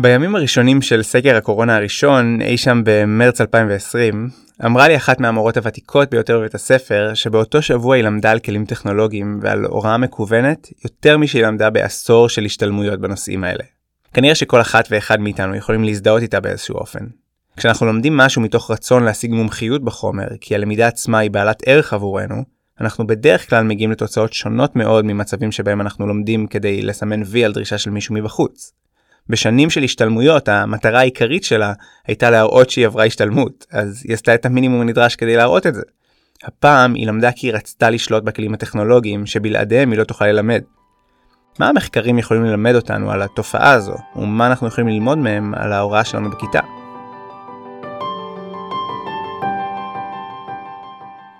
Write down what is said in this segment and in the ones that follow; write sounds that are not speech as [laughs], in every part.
בימים הראשונים של סגר הקורונה הראשון, אי שם במרץ 2020, אמרה לי אחת מהמורות הוותיקות ביותר בבית הספר, שבאותו שבוע היא למדה על כלים טכנולוגיים ועל הוראה מקוונת, יותר משהיא למדה בעשור של השתלמויות בנושאים האלה. כנראה שכל אחת ואחד מאיתנו יכולים להזדהות איתה באיזשהו אופן. כשאנחנו לומדים משהו מתוך רצון להשיג מומחיות בחומר, כי הלמידה עצמה היא בעלת ערך עבורנו, אנחנו בדרך כלל מגיעים לתוצאות שונות מאוד ממצבים שבהם אנחנו לומדים כדי לסמן וי על דרישה של מישהו מבחוץ. בשנים של השתלמויות המטרה העיקרית שלה הייתה להראות שהיא עברה השתלמות, אז היא עשתה את המינימום הנדרש כדי להראות את זה. הפעם היא למדה כי היא רצתה לשלוט בכלים הטכנולוגיים שבלעדיהם היא לא תוכל ללמד. מה המחקרים יכולים ללמד אותנו על התופעה הזו, ומה אנחנו יכולים ללמוד מהם על ההוראה שלנו בכיתה?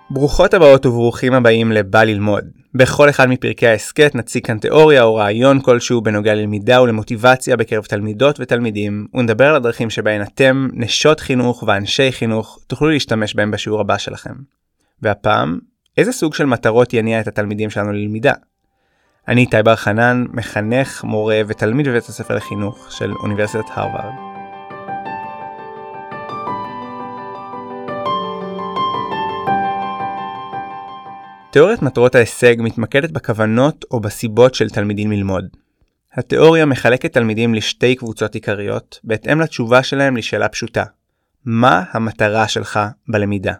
ברוכות הבאות וברוכים הבאים ל"בא ללמוד". בכל אחד מפרקי ההסכת נציג כאן תיאוריה או רעיון כלשהו בנוגע ללמידה ולמוטיבציה בקרב תלמידות ותלמידים, ונדבר על הדרכים שבהן אתם, נשות חינוך ואנשי חינוך, תוכלו להשתמש בהם בשיעור הבא שלכם. והפעם, איזה סוג של מטרות יניע את התלמידים שלנו ללמידה? אני איתי בר חנן, מחנך, מורה ותלמיד בבית הספר לחינוך של אוניברסיטת הרווארד. תיאוריית מטרות ההישג מתמקדת בכוונות או בסיבות של תלמידים ללמוד. התיאוריה מחלקת תלמידים לשתי קבוצות עיקריות, בהתאם לתשובה שלהם לשאלה פשוטה מה המטרה שלך בלמידה?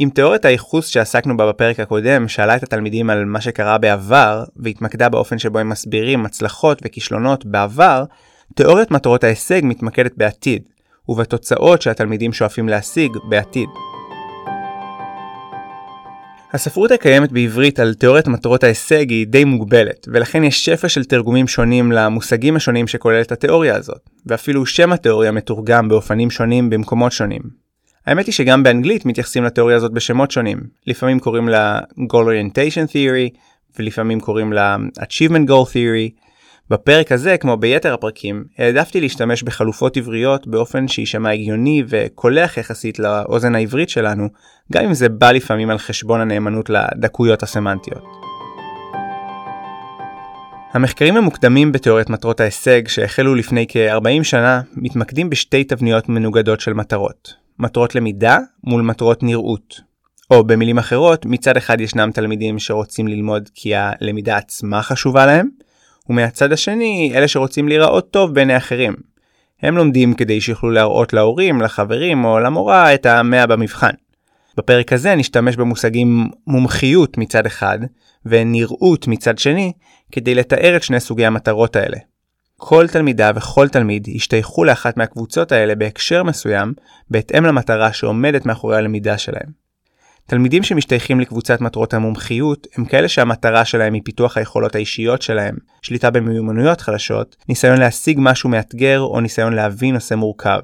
אם תיאוריית הייחוס שעסקנו בה בפרק הקודם שאלה את התלמידים על מה שקרה בעבר, והתמקדה באופן שבו הם מסבירים הצלחות וכישלונות בעבר, תיאוריית מטרות ההישג מתמקדת בעתיד, ובתוצאות שהתלמידים שואפים להשיג בעתיד. הספרות הקיימת בעברית על תיאוריית מטרות ההישג היא די מוגבלת, ולכן יש שפע של תרגומים שונים למושגים השונים שכוללת התיאוריה הזאת, ואפילו שם התיאוריה מתורגם באופנים שונים במקומות שונים. האמת היא שגם באנגלית מתייחסים לתיאוריה הזאת בשמות שונים, לפעמים קוראים לה Goal Orientation Theory, ולפעמים קוראים לה Achievement Goal Theory, בפרק הזה, כמו ביתר הפרקים, העדפתי להשתמש בחלופות עבריות באופן שיישמע הגיוני וקולח יחסית לאוזן העברית שלנו, גם אם זה בא לפעמים על חשבון הנאמנות לדקויות הסמנטיות. המחקרים המוקדמים בתיאוריית מטרות ההישג שהחלו לפני כ-40 שנה מתמקדים בשתי תבניות מנוגדות של מטרות, מטרות למידה מול מטרות נראות. או במילים אחרות, מצד אחד ישנם תלמידים שרוצים ללמוד כי הלמידה עצמה חשובה להם, ומהצד השני, אלה שרוצים להיראות טוב בעיני אחרים. הם לומדים כדי שיוכלו להראות להורים, לחברים או למורה את המאה במבחן. בפרק הזה נשתמש במושגים מומחיות מצד אחד ונראות מצד שני כדי לתאר את שני סוגי המטרות האלה. כל תלמידה וכל תלמיד ישתייכו לאחת מהקבוצות האלה בהקשר מסוים בהתאם למטרה שעומדת מאחורי הלמידה שלהם. תלמידים שמשתייכים לקבוצת מטרות המומחיות הם כאלה שהמטרה שלהם היא פיתוח היכולות האישיות שלהם, שליטה במיומנויות חדשות, ניסיון להשיג משהו מאתגר או ניסיון להבין נושא מורכב.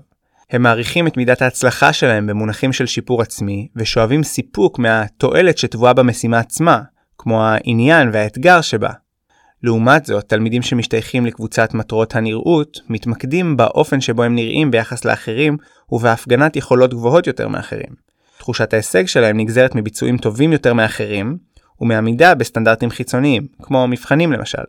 הם מעריכים את מידת ההצלחה שלהם במונחים של שיפור עצמי, ושואבים סיפוק מהתועלת שטבועה במשימה עצמה, כמו העניין והאתגר שבה. לעומת זאת, תלמידים שמשתייכים לקבוצת מטרות הנראות, מתמקדים באופן שבו הם נראים ביחס לאחרים, ובהפגנת יכולות גבוהות יותר מאחרים. תחושת ההישג שלהם נגזרת מביצועים טובים יותר מאחרים, ומעמידה בסטנדרטים חיצוניים, כמו מבחנים למשל.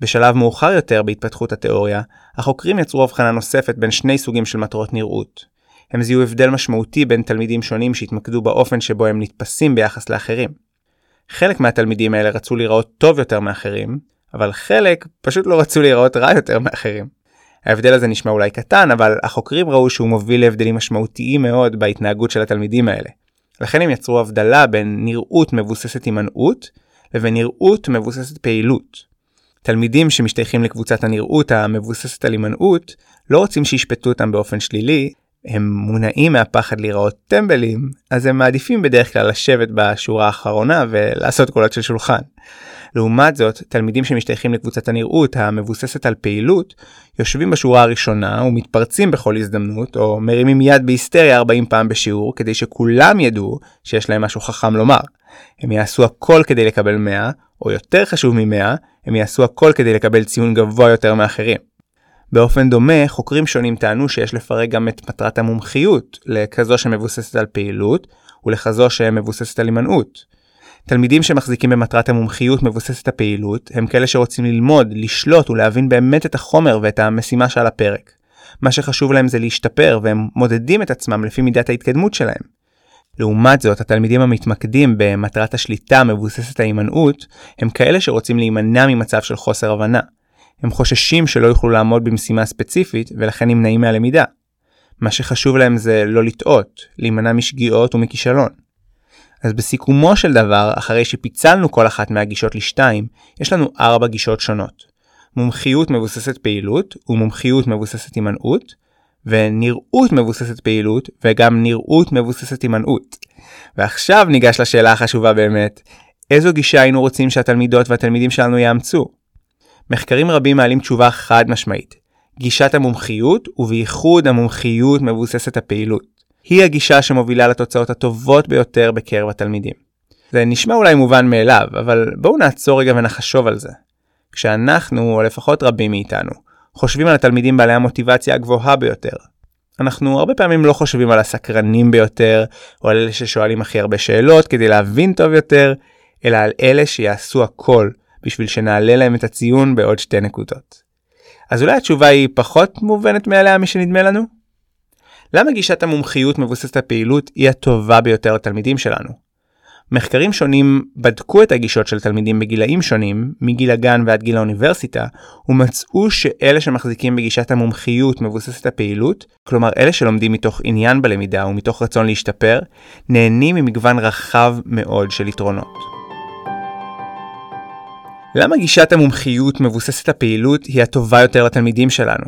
בשלב מאוחר יותר בהתפתחות התיאוריה, החוקרים יצרו הבחנה נוספת בין שני סוגים של מטרות נראות. הם זיהו הבדל משמעותי בין תלמידים שונים שהתמקדו באופן שבו הם נתפסים ביחס לאחרים. חלק מהתלמידים האלה רצו להיראות טוב יותר מאחרים, אבל חלק פשוט לא רצו להיראות רע יותר מאחרים. ההבדל הזה נשמע אולי קטן, אבל החוקרים ראו שהוא מוביל להבדלים משמעותיים מאוד בהתנהגות של התלמידים האלה. לכן הם יצרו הבדלה בין נראות מבוססת הימנעות לבין נראות מבוססת פעילות. תלמידים שמשתייכים לקבוצת הנראות המבוססת על הימנעות לא רוצים שישפטו אותם באופן שלילי, הם מונעים מהפחד להיראות טמבלים, אז הם מעדיפים בדרך כלל לשבת בשורה האחרונה ולעשות קולות של שולחן. לעומת זאת, תלמידים שמשתייכים לקבוצת הנראות המבוססת על פעילות, יושבים בשורה הראשונה ומתפרצים בכל הזדמנות, או מרימים יד בהיסטריה 40 פעם בשיעור, כדי שכולם ידעו שיש להם משהו חכם לומר. הם יעשו הכל כדי לקבל 100, או יותר חשוב מ-100, הם יעשו הכל כדי לקבל ציון גבוה יותר מאחרים. באופן דומה, חוקרים שונים טענו שיש לפרק גם את מטרת המומחיות לכזו שמבוססת על פעילות, ולכזו שמבוססת על הימנעות. תלמידים שמחזיקים במטרת המומחיות מבוססת הפעילות הם כאלה שרוצים ללמוד, לשלוט ולהבין באמת את החומר ואת המשימה שעל הפרק. מה שחשוב להם זה להשתפר והם מודדים את עצמם לפי מידת ההתקדמות שלהם. לעומת זאת, התלמידים המתמקדים במטרת השליטה מבוססת ההימנעות, הם כאלה שרוצים להימנע ממצב של חוסר הבנה. הם חוששים שלא יוכלו לעמוד במשימה ספציפית ולכן נמנעים מהלמידה. מה שחשוב להם זה לא לטעות, להימנע משגיאות ומכישלון. אז בסיכומו של דבר, אחרי שפיצלנו כל אחת מהגישות לשתיים, יש לנו ארבע גישות שונות. מומחיות מבוססת פעילות ומומחיות מבוססת הימנעות, ונראות מבוססת פעילות וגם נראות מבוססת הימנעות. ועכשיו ניגש לשאלה החשובה באמת, איזו גישה היינו רוצים שהתלמידות והתלמידים שלנו יאמצו? מחקרים רבים מעלים תשובה חד משמעית, גישת המומחיות ובייחוד המומחיות מבוססת הפעילות. היא הגישה שמובילה לתוצאות הטובות ביותר בקרב התלמידים. זה נשמע אולי מובן מאליו, אבל בואו נעצור רגע ונחשוב על זה. כשאנחנו, או לפחות רבים מאיתנו, חושבים על התלמידים בעלי המוטיבציה הגבוהה ביותר. אנחנו הרבה פעמים לא חושבים על הסקרנים ביותר, או על אלה ששואלים הכי הרבה שאלות כדי להבין טוב יותר, אלא על אלה שיעשו הכל בשביל שנעלה להם את הציון בעוד שתי נקודות. אז אולי התשובה היא פחות מובנת מאליה משנדמה לנו? למה גישת המומחיות מבוססת הפעילות היא הטובה ביותר לתלמידים שלנו? מחקרים שונים בדקו את הגישות של תלמידים בגילאים שונים, מגיל הגן ועד גיל האוניברסיטה, ומצאו שאלה שמחזיקים בגישת המומחיות מבוססת הפעילות, כלומר אלה שלומדים מתוך עניין בלמידה ומתוך רצון להשתפר, נהנים ממגוון רחב מאוד של יתרונות. למה גישת המומחיות מבוססת הפעילות היא הטובה יותר לתלמידים שלנו?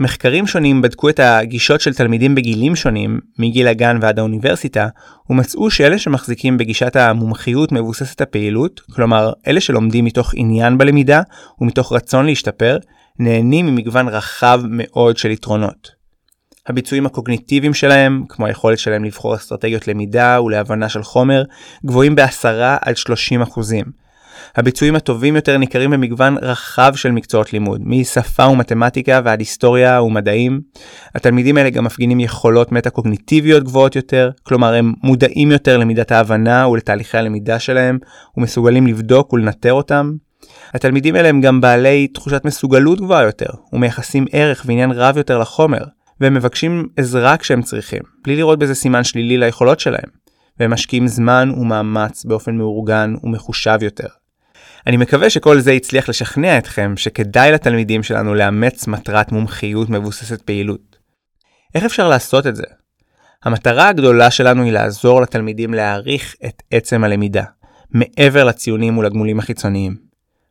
מחקרים שונים בדקו את הגישות של תלמידים בגילים שונים, מגיל הגן ועד האוניברסיטה, ומצאו שאלה שמחזיקים בגישת המומחיות מבוססת הפעילות, כלומר אלה שלומדים מתוך עניין בלמידה ומתוך רצון להשתפר, נהנים ממגוון רחב מאוד של יתרונות. הביצועים הקוגניטיביים שלהם, כמו היכולת שלהם לבחור אסטרטגיות למידה ולהבנה של חומר, גבוהים ב-10 עד 30 אחוזים. הביצועים הטובים יותר ניכרים במגוון רחב של מקצועות לימוד, משפה ומתמטיקה ועד היסטוריה ומדעים. התלמידים האלה גם מפגינים יכולות מטה-קוגניטיביות גבוהות יותר, כלומר הם מודעים יותר למידת ההבנה ולתהליכי הלמידה שלהם, ומסוגלים לבדוק ולנטר אותם. התלמידים האלה הם גם בעלי תחושת מסוגלות גבוהה יותר, ומייחסים ערך ועניין רב יותר לחומר, והם מבקשים עזרה כשהם צריכים, בלי לראות בזה סימן שלילי ליכולות שלהם, והם משקיעים זמן ומאמץ באופן מאורגן ומחושב יותר. אני מקווה שכל זה הצליח לשכנע אתכם שכדאי לתלמידים שלנו לאמץ מטרת מומחיות מבוססת פעילות. איך אפשר לעשות את זה? המטרה הגדולה שלנו היא לעזור לתלמידים להעריך את עצם הלמידה, מעבר לציונים ולגמולים החיצוניים.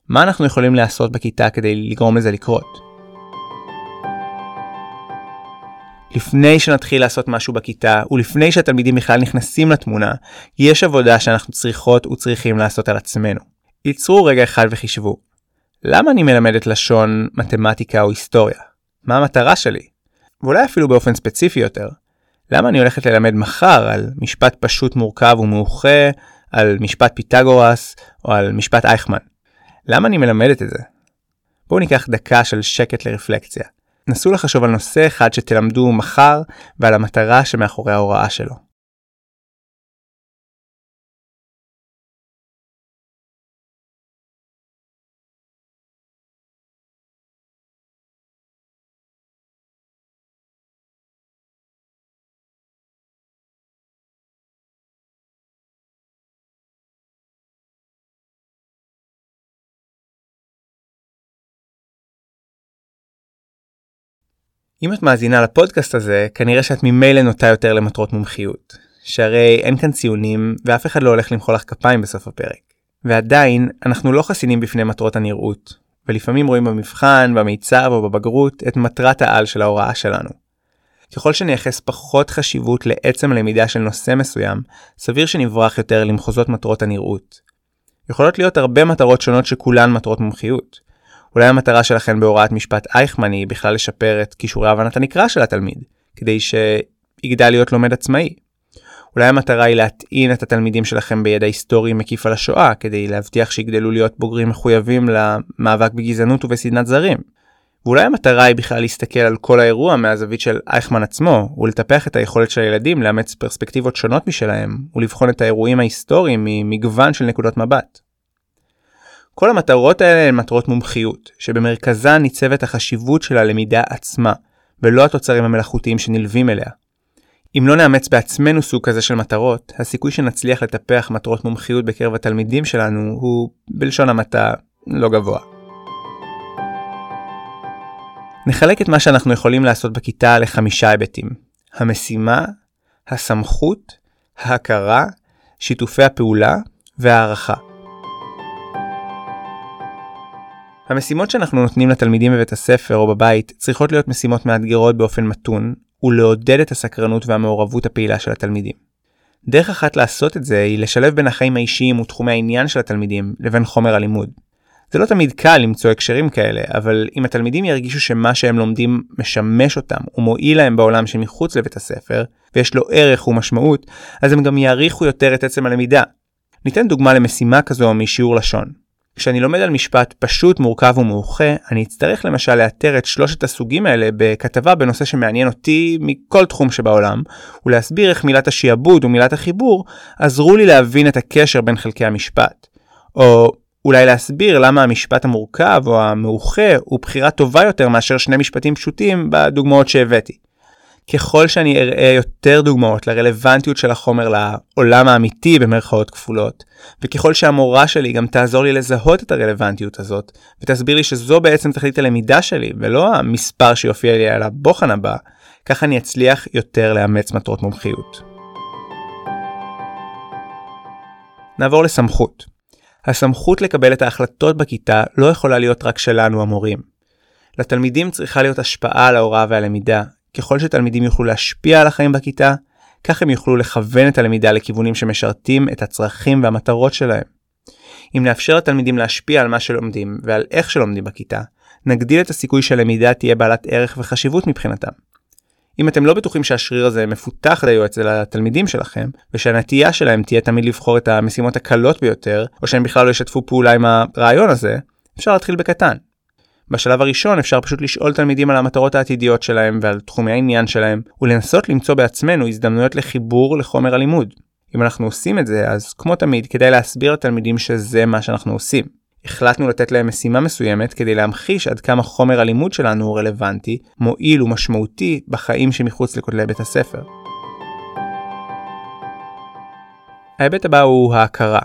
מה אנחנו יכולים לעשות בכיתה כדי לגרום לזה לקרות? לפני שנתחיל לעשות משהו בכיתה, ולפני שהתלמידים בכלל נכנסים לתמונה, יש עבודה שאנחנו צריכות וצריכים לעשות על עצמנו. ייצרו רגע אחד וחישבו. למה אני מלמדת לשון, מתמטיקה או היסטוריה? מה המטרה שלי? ואולי אפילו באופן ספציפי יותר, למה אני הולכת ללמד מחר על משפט פשוט מורכב ומאוחה, על משפט פיתגורס או על משפט אייכמן? למה אני מלמדת את זה? בואו ניקח דקה של שקט לרפלקציה. נסו לחשוב על נושא אחד שתלמדו מחר ועל המטרה שמאחורי ההוראה שלו. אם את מאזינה לפודקאסט הזה, כנראה שאת ממילא נוטה יותר למטרות מומחיות. שהרי אין כאן ציונים, ואף אחד לא הולך למחוא לך כפיים בסוף הפרק. ועדיין, אנחנו לא חסינים בפני מטרות הנראות, ולפעמים רואים במבחן, במיצב או בבגרות את מטרת העל של ההוראה שלנו. ככל שנייחס פחות חשיבות לעצם הלמידה של נושא מסוים, סביר שנברח יותר למחוזות מטרות הנראות. יכולות להיות הרבה מטרות שונות שכולן מטרות מומחיות. אולי המטרה שלכם בהוראת משפט אייכמן היא בכלל לשפר את כישורי הבנת הנקרא של התלמיד, כדי שיגדל להיות לומד עצמאי. אולי המטרה היא להטעין את התלמידים שלכם בידע היסטורי מקיף על השואה, כדי להבטיח שיגדלו להיות בוגרים מחויבים למאבק בגזענות ובשנאת זרים. ואולי המטרה היא בכלל להסתכל על כל האירוע מהזווית של אייכמן עצמו, ולטפח את היכולת של הילדים לאמץ פרספקטיבות שונות משלהם, ולבחון את האירועים ההיסטוריים ממגוון של נקודות מבט. כל המטרות האלה הן מטרות מומחיות, שבמרכזן ניצבת החשיבות של הלמידה עצמה, ולא התוצרים המלאכותיים שנלווים אליה. אם לא נאמץ בעצמנו סוג כזה של מטרות, הסיכוי שנצליח לטפח מטרות מומחיות בקרב התלמידים שלנו הוא, בלשון המעטה, לא גבוה. נחלק את מה שאנחנו יכולים לעשות בכיתה לחמישה היבטים. המשימה, הסמכות, ההכרה, שיתופי הפעולה והערכה. המשימות שאנחנו נותנים לתלמידים בבית הספר או בבית צריכות להיות משימות מאתגרות באופן מתון, ולעודד את הסקרנות והמעורבות הפעילה של התלמידים. דרך אחת לעשות את זה היא לשלב בין החיים האישיים ותחומי העניין של התלמידים לבין חומר הלימוד. זה לא תמיד קל למצוא הקשרים כאלה, אבל אם התלמידים ירגישו שמה שהם לומדים משמש אותם ומועיל להם בעולם שמחוץ לבית הספר, ויש לו ערך ומשמעות, אז הם גם יעריכו יותר את עצם הלמידה. ניתן דוגמה למשימה כזו משיעור לשון. כשאני לומד על משפט פשוט, מורכב ומאוחה, אני אצטרך למשל לאתר את שלושת הסוגים האלה בכתבה בנושא שמעניין אותי מכל תחום שבעולם, ולהסביר איך מילת השיעבוד ומילת החיבור עזרו לי להבין את הקשר בין חלקי המשפט. או אולי להסביר למה המשפט המורכב או המאוחה הוא בחירה טובה יותר מאשר שני משפטים פשוטים בדוגמאות שהבאתי. ככל שאני אראה יותר דוגמאות לרלוונטיות של החומר לעולם האמיתי במרכאות כפולות, וככל שהמורה שלי גם תעזור לי לזהות את הרלוונטיות הזאת, ותסביר לי שזו בעצם תכלית הלמידה שלי, ולא המספר שיופיע לי על הבוחן הבא, כך אני אצליח יותר לאמץ מטרות מומחיות. נעבור לסמכות. הסמכות לקבל את ההחלטות בכיתה לא יכולה להיות רק שלנו המורים. לתלמידים צריכה להיות השפעה על ההוראה והלמידה, ככל שתלמידים יוכלו להשפיע על החיים בכיתה, כך הם יוכלו לכוון את הלמידה לכיוונים שמשרתים את הצרכים והמטרות שלהם. אם נאפשר לתלמידים להשפיע על מה שלומדים ועל איך שלומדים בכיתה, נגדיל את הסיכוי שהלמידה תהיה בעלת ערך וחשיבות מבחינתם. אם אתם לא בטוחים שהשריר הזה מפותח דיו אצל התלמידים שלכם, ושהנטייה שלהם תהיה תמיד לבחור את המשימות הקלות ביותר, או שהם בכלל לא ישתפו פעולה עם הרעיון הזה, אפשר להתחיל בקטן. בשלב הראשון אפשר פשוט לשאול תלמידים על המטרות העתידיות שלהם ועל תחומי העניין שלהם, ולנסות למצוא בעצמנו הזדמנויות לחיבור לחומר הלימוד. אם אנחנו עושים את זה, אז כמו תמיד, כדאי להסביר לתלמידים שזה מה שאנחנו עושים. החלטנו לתת להם משימה מסוימת כדי להמחיש עד כמה חומר הלימוד שלנו הוא רלוונטי, מועיל ומשמעותי בחיים שמחוץ לכותלי בית הספר. ההיבט הבא הוא ההכרה.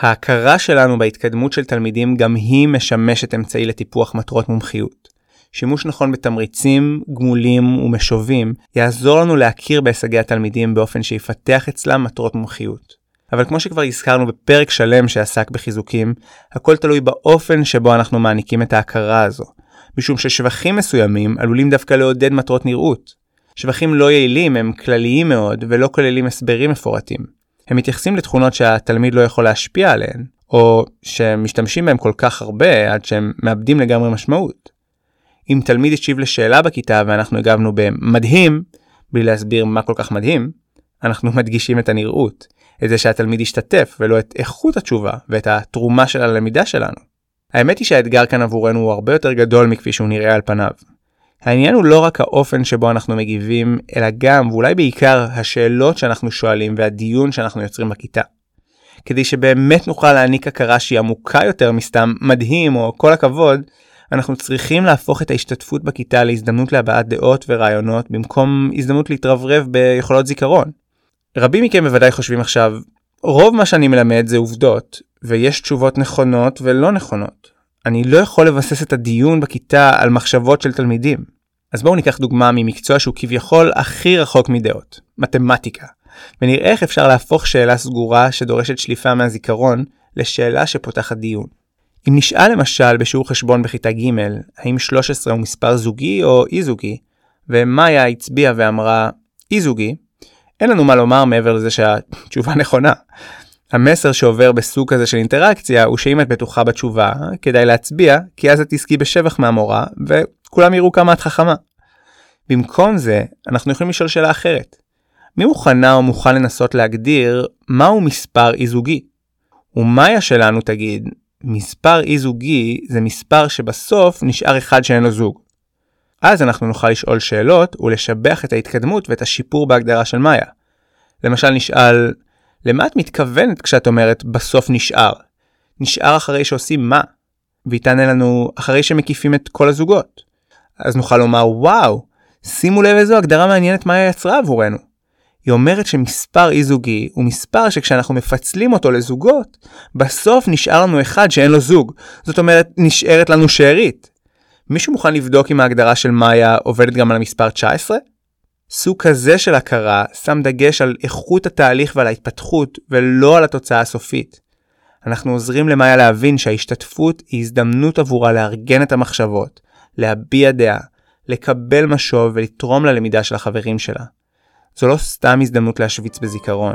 ההכרה שלנו בהתקדמות של תלמידים גם היא משמשת אמצעי לטיפוח מטרות מומחיות. שימוש נכון בתמריצים, גמולים ומשובים יעזור לנו להכיר בהישגי התלמידים באופן שיפתח אצלם מטרות מומחיות. אבל כמו שכבר הזכרנו בפרק שלם שעסק בחיזוקים, הכל תלוי באופן שבו אנחנו מעניקים את ההכרה הזו, משום ששבחים מסוימים עלולים דווקא לעודד מטרות נראות. שבחים לא יעילים הם כלליים מאוד ולא כוללים הסברים מפורטים. הם מתייחסים לתכונות שהתלמיד לא יכול להשפיע עליהן, או שמשתמשים בהם כל כך הרבה עד שהם מאבדים לגמרי משמעות. אם תלמיד השיב לשאלה בכיתה ואנחנו הגבנו במדהים, בלי להסביר מה כל כך מדהים, אנחנו מדגישים את הנראות, את זה שהתלמיד ישתתף ולא את איכות התשובה ואת התרומה של הלמידה שלנו. האמת היא שהאתגר כאן עבורנו הוא הרבה יותר גדול מכפי שהוא נראה על פניו. העניין הוא לא רק האופן שבו אנחנו מגיבים, אלא גם, ואולי בעיקר, השאלות שאנחנו שואלים והדיון שאנחנו יוצרים בכיתה. כדי שבאמת נוכל להעניק הכרה שהיא עמוקה יותר מסתם מדהים או כל הכבוד, אנחנו צריכים להפוך את ההשתתפות בכיתה להזדמנות להבעת דעות ורעיונות במקום הזדמנות להתרברב ביכולות זיכרון. רבים מכם בוודאי חושבים עכשיו, רוב מה שאני מלמד זה עובדות, ויש תשובות נכונות ולא נכונות. אני לא יכול לבסס את הדיון בכיתה על מחשבות של תלמידים. אז בואו ניקח דוגמה ממקצוע שהוא כביכול הכי רחוק מדעות, מתמטיקה, ונראה איך אפשר להפוך שאלה סגורה שדורשת שליפה מהזיכרון לשאלה שפותחת דיון. אם נשאל למשל בשיעור חשבון בכיתה ג' האם 13 הוא מספר זוגי או אי זוגי, ומאיה הצביעה ואמרה אי זוגי, אין לנו מה לומר מעבר לזה שהתשובה [laughs] נכונה. המסר שעובר בסוג כזה של אינטראקציה הוא שאם את בטוחה בתשובה, כדאי להצביע, כי אז את תזכי בשבח מהמורה, וכולם יראו כמה את חכמה. במקום זה, אנחנו יכולים לשאול שאלה אחרת. מי מוכנה או מוכן לנסות להגדיר מהו מספר אי זוגי? ומאיה שלנו תגיד, מספר אי זוגי זה מספר שבסוף נשאר אחד שאין לו זוג. אז אנחנו נוכל לשאול שאלות ולשבח את ההתקדמות ואת השיפור בהגדרה של מאיה. למשל נשאל, למה את מתכוונת כשאת אומרת בסוף נשאר? נשאר אחרי שעושים מה? והיא תענה לנו אחרי שמקיפים את כל הזוגות. אז נוכל לומר וואו, שימו לב איזו הגדרה מעניינת מאיה יצרה עבורנו. היא אומרת שמספר אי זוגי הוא מספר שכשאנחנו מפצלים אותו לזוגות, בסוף נשאר לנו אחד שאין לו זוג. זאת אומרת, נשארת לנו שארית. מישהו מוכן לבדוק אם ההגדרה של מאיה עובדת גם על המספר 19? סוג כזה של הכרה שם דגש על איכות התהליך ועל ההתפתחות ולא על התוצאה הסופית. אנחנו עוזרים למאיה להבין שההשתתפות היא הזדמנות עבורה לארגן את המחשבות, להביע דעה, לקבל משוב ולתרום ללמידה של החברים שלה. זו לא סתם הזדמנות להשוויץ בזיכרון.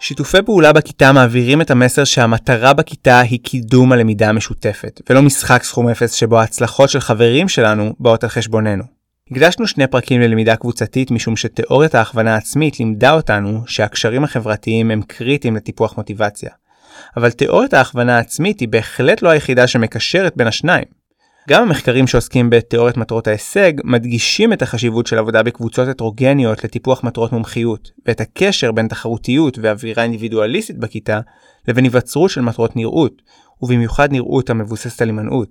שיתופי פעולה בכיתה מעבירים את המסר שהמטרה בכיתה היא קידום הלמידה המשותפת, ולא משחק סכום אפס שבו ההצלחות של חברים שלנו באות על חשבוננו. הקדשנו שני פרקים ללמידה קבוצתית משום שתיאוריית ההכוונה העצמית לימדה אותנו שהקשרים החברתיים הם קריטיים לטיפוח מוטיבציה. אבל תיאוריית ההכוונה העצמית היא בהחלט לא היחידה שמקשרת בין השניים. גם המחקרים שעוסקים בתיאוריית מטרות ההישג מדגישים את החשיבות של עבודה בקבוצות הטרוגניות לטיפוח מטרות מומחיות, ואת הקשר בין תחרותיות ואווירה אינדיבידואליסטית בכיתה לבין היווצרות של מטרות נראות, ובמיוחד נראות המבוססת על הימנעות.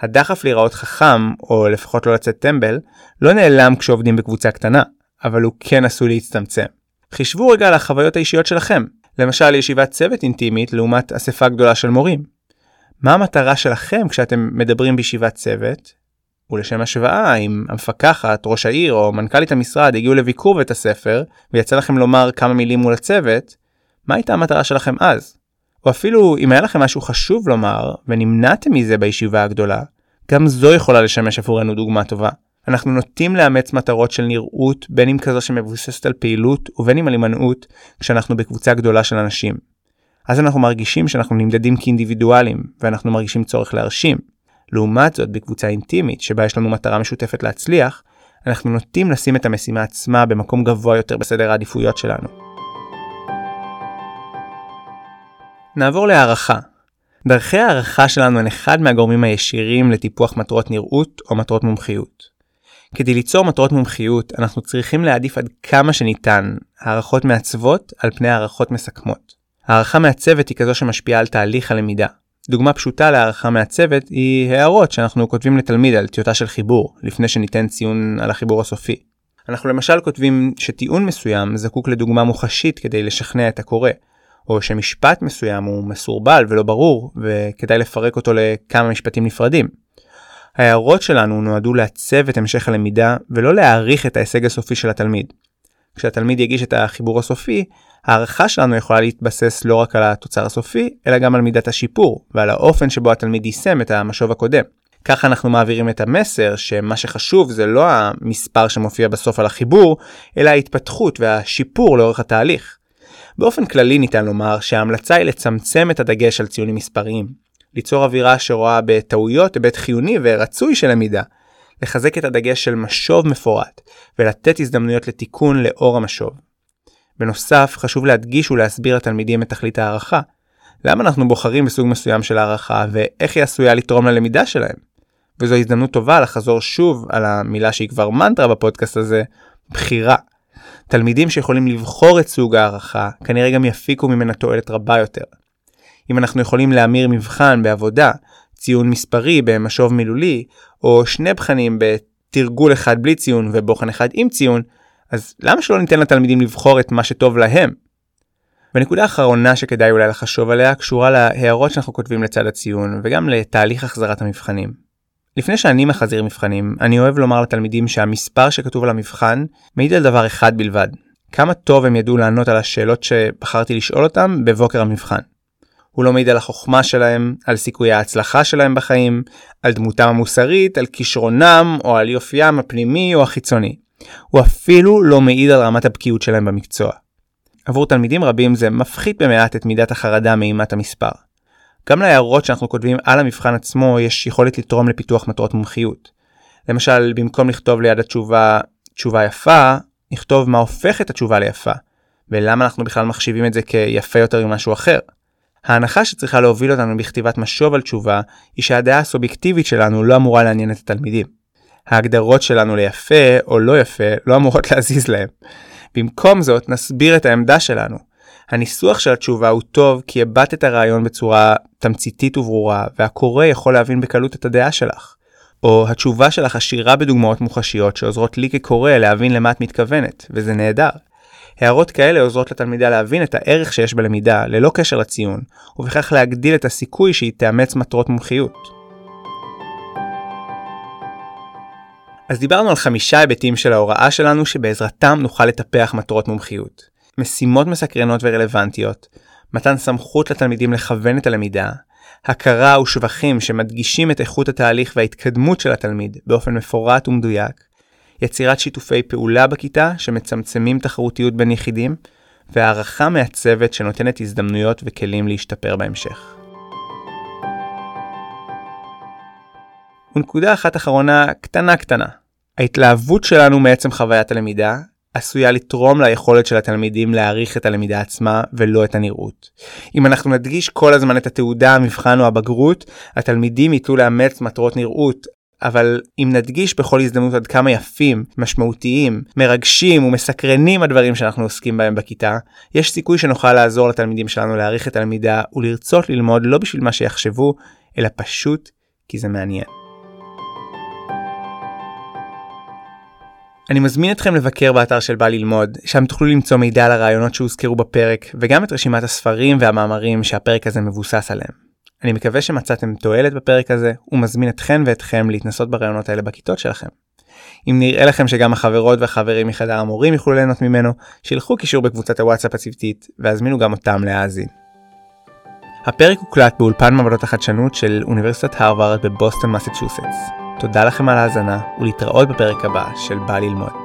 הדחף להיראות חכם, או לפחות לא לצאת טמבל, לא נעלם כשעובדים בקבוצה קטנה, אבל הוא כן עשוי להצטמצם. חישבו רגע על החוויות האישיות שלכם, למשל ישיבת צוות אינטימית לעומת אספה גדולה של מורים. מה המטרה שלכם כשאתם מדברים בישיבת צוות? ולשם השוואה, אם המפקחת, ראש העיר או מנכ"לית המשרד הגיעו לביקור בית הספר ויצא לכם לומר כמה מילים מול הצוות, מה הייתה המטרה שלכם אז? או אפילו אם היה לכם משהו חשוב לומר ונמנעתם מזה בישיבה הגדולה, גם זו יכולה לשמש עבורנו דוגמה טובה. אנחנו נוטים לאמץ מטרות של נראות בין אם כזו שמבוססת על פעילות ובין אם על הימנעות כשאנחנו בקבוצה גדולה של אנשים. אז אנחנו מרגישים שאנחנו נמדדים כאינדיבידואלים ואנחנו מרגישים צורך להרשים. לעומת זאת בקבוצה אינטימית שבה יש לנו מטרה משותפת להצליח, אנחנו נוטים לשים את המשימה עצמה במקום גבוה יותר בסדר העדיפויות שלנו. נעבור להערכה. דרכי הערכה שלנו הן אחד מהגורמים הישירים לטיפוח מטרות נראות או מטרות מומחיות. כדי ליצור מטרות מומחיות אנחנו צריכים להעדיף עד כמה שניתן הערכות מעצבות על פני הערכות מסכמות. הערכה מעצבת היא כזו שמשפיעה על תהליך הלמידה. דוגמה פשוטה להערכה מעצבת היא הערות שאנחנו כותבים לתלמיד על טיוטה של חיבור, לפני שניתן ציון על החיבור הסופי. אנחנו למשל כותבים שטיעון מסוים זקוק לדוגמה מוחשית כדי לשכנע את הקורא, או שמשפט מסוים הוא מסורבל ולא ברור, וכדאי לפרק אותו לכמה משפטים נפרדים. ההערות שלנו נועדו לעצב את המשך הלמידה ולא להעריך את ההישג הסופי של התלמיד. כשהתלמיד יגיש את החיבור הסופי, הערכה שלנו יכולה להתבסס לא רק על התוצר הסופי, אלא גם על מידת השיפור ועל האופן שבו התלמיד יישם את המשוב הקודם. ככה אנחנו מעבירים את המסר שמה שחשוב זה לא המספר שמופיע בסוף על החיבור, אלא ההתפתחות והשיפור לאורך התהליך. באופן כללי ניתן לומר שההמלצה היא לצמצם את הדגש על ציונים מספריים, ליצור אווירה שרואה בטעויות היבט חיוני ורצוי של למידה, לחזק את הדגש של משוב מפורט, ולתת הזדמנויות לתיקון לאור המשוב. בנוסף, חשוב להדגיש ולהסביר לתלמידים את תכלית הערכה. למה אנחנו בוחרים בסוג מסוים של הערכה, ואיך היא עשויה לתרום ללמידה שלהם. וזו הזדמנות טובה לחזור שוב על המילה שהיא כבר מנטרה בפודקאסט הזה, בחירה. תלמידים שיכולים לבחור את סוג הערכה, כנראה גם יפיקו ממנה תועלת רבה יותר. אם אנחנו יכולים להמיר מבחן בעבודה, ציון מספרי במשוב מילולי, או שני בחנים בתרגול אחד בלי ציון ובוחן אחד עם ציון, אז למה שלא ניתן לתלמידים לבחור את מה שטוב להם? ונקודה אחרונה שכדאי אולי לחשוב עליה קשורה להערות שאנחנו כותבים לצד הציון וגם לתהליך החזרת המבחנים. לפני שאני מחזיר מבחנים, אני אוהב לומר לתלמידים שהמספר שכתוב על המבחן מעיד על דבר אחד בלבד, כמה טוב הם ידעו לענות על השאלות שבחרתי לשאול אותם בבוקר המבחן. הוא לא מעיד על החוכמה שלהם, על סיכויי ההצלחה שלהם בחיים, על דמותם המוסרית, על כישרונם או על יופיים הפנימי או החיצוני. הוא אפילו לא מעיד על רמת הבקיאות שלהם במקצוע. עבור תלמידים רבים זה מפחית במעט את מידת החרדה מאימת המספר. גם להערות שאנחנו כותבים על המבחן עצמו יש יכולת לתרום לפיתוח מטרות מומחיות. למשל, במקום לכתוב ליד התשובה תשובה יפה, נכתוב מה הופך את התשובה ליפה, ולמה אנחנו בכלל מחשיבים את זה כיפה יותר ממשהו אחר. ההנחה שצריכה להוביל אותנו בכתיבת משוב על תשובה, היא שהדעה הסובייקטיבית שלנו לא אמורה לעניין את התלמידים. ההגדרות שלנו ליפה או לא יפה לא אמורות [laughs] להזיז להם. במקום זאת נסביר את העמדה שלנו. הניסוח של התשובה הוא טוב כי הבעת את הרעיון בצורה תמציתית וברורה והקורא יכול להבין בקלות את הדעה שלך. או התשובה שלך עשירה בדוגמאות מוחשיות שעוזרות לי כקורא להבין למה את מתכוונת, וזה נהדר. הערות כאלה עוזרות לתלמידה להבין את הערך שיש בלמידה ללא קשר לציון, ובכך להגדיל את הסיכוי שהיא תאמץ מטרות מומחיות. אז דיברנו על חמישה היבטים של ההוראה שלנו שבעזרתם נוכל לטפח מטרות מומחיות. משימות מסקרנות ורלוונטיות, מתן סמכות לתלמידים לכוון את הלמידה, הכרה ושבחים שמדגישים את איכות התהליך וההתקדמות של התלמיד באופן מפורט ומדויק, יצירת שיתופי פעולה בכיתה שמצמצמים תחרותיות בין יחידים, והערכה מעצבת שנותנת הזדמנויות וכלים להשתפר בהמשך. ונקודה אחת אחרונה קטנה קטנה. ההתלהבות שלנו מעצם חוויית הלמידה עשויה לתרום ליכולת של התלמידים להעריך את הלמידה עצמה ולא את הנראות. אם אנחנו נדגיש כל הזמן את התעודה, המבחן או הבגרות, התלמידים ייטו לאמץ מטרות נראות, אבל אם נדגיש בכל הזדמנות עד כמה יפים, משמעותיים, מרגשים ומסקרנים הדברים שאנחנו עוסקים בהם בכיתה, יש סיכוי שנוכל לעזור לתלמידים שלנו להעריך את הלמידה ולרצות ללמוד לא בשביל מה שיחשבו, אלא פשוט כי זה מעניין. אני מזמין אתכם לבקר באתר של בא ללמוד, שם תוכלו למצוא מידע על הרעיונות שהוזכרו בפרק, וגם את רשימת הספרים והמאמרים שהפרק הזה מבוסס עליהם. אני מקווה שמצאתם תועלת בפרק הזה, ומזמין אתכן ואתכם להתנסות ברעיונות האלה בכיתות שלכם. אם נראה לכם שגם החברות והחברים מחדר המורים יוכלו ליהנות ממנו, שילחו קישור בקבוצת הוואטסאפ הצוותית, והזמינו גם אותם להאזין. הפרק הוקלט באולפן מעבדות החדשנות של אוניברסיטת הרווארד בבוסטון מסצ'וסטס. תודה לכם על ההאזנה, ולהתראות בפרק הבא של בא ללמוד.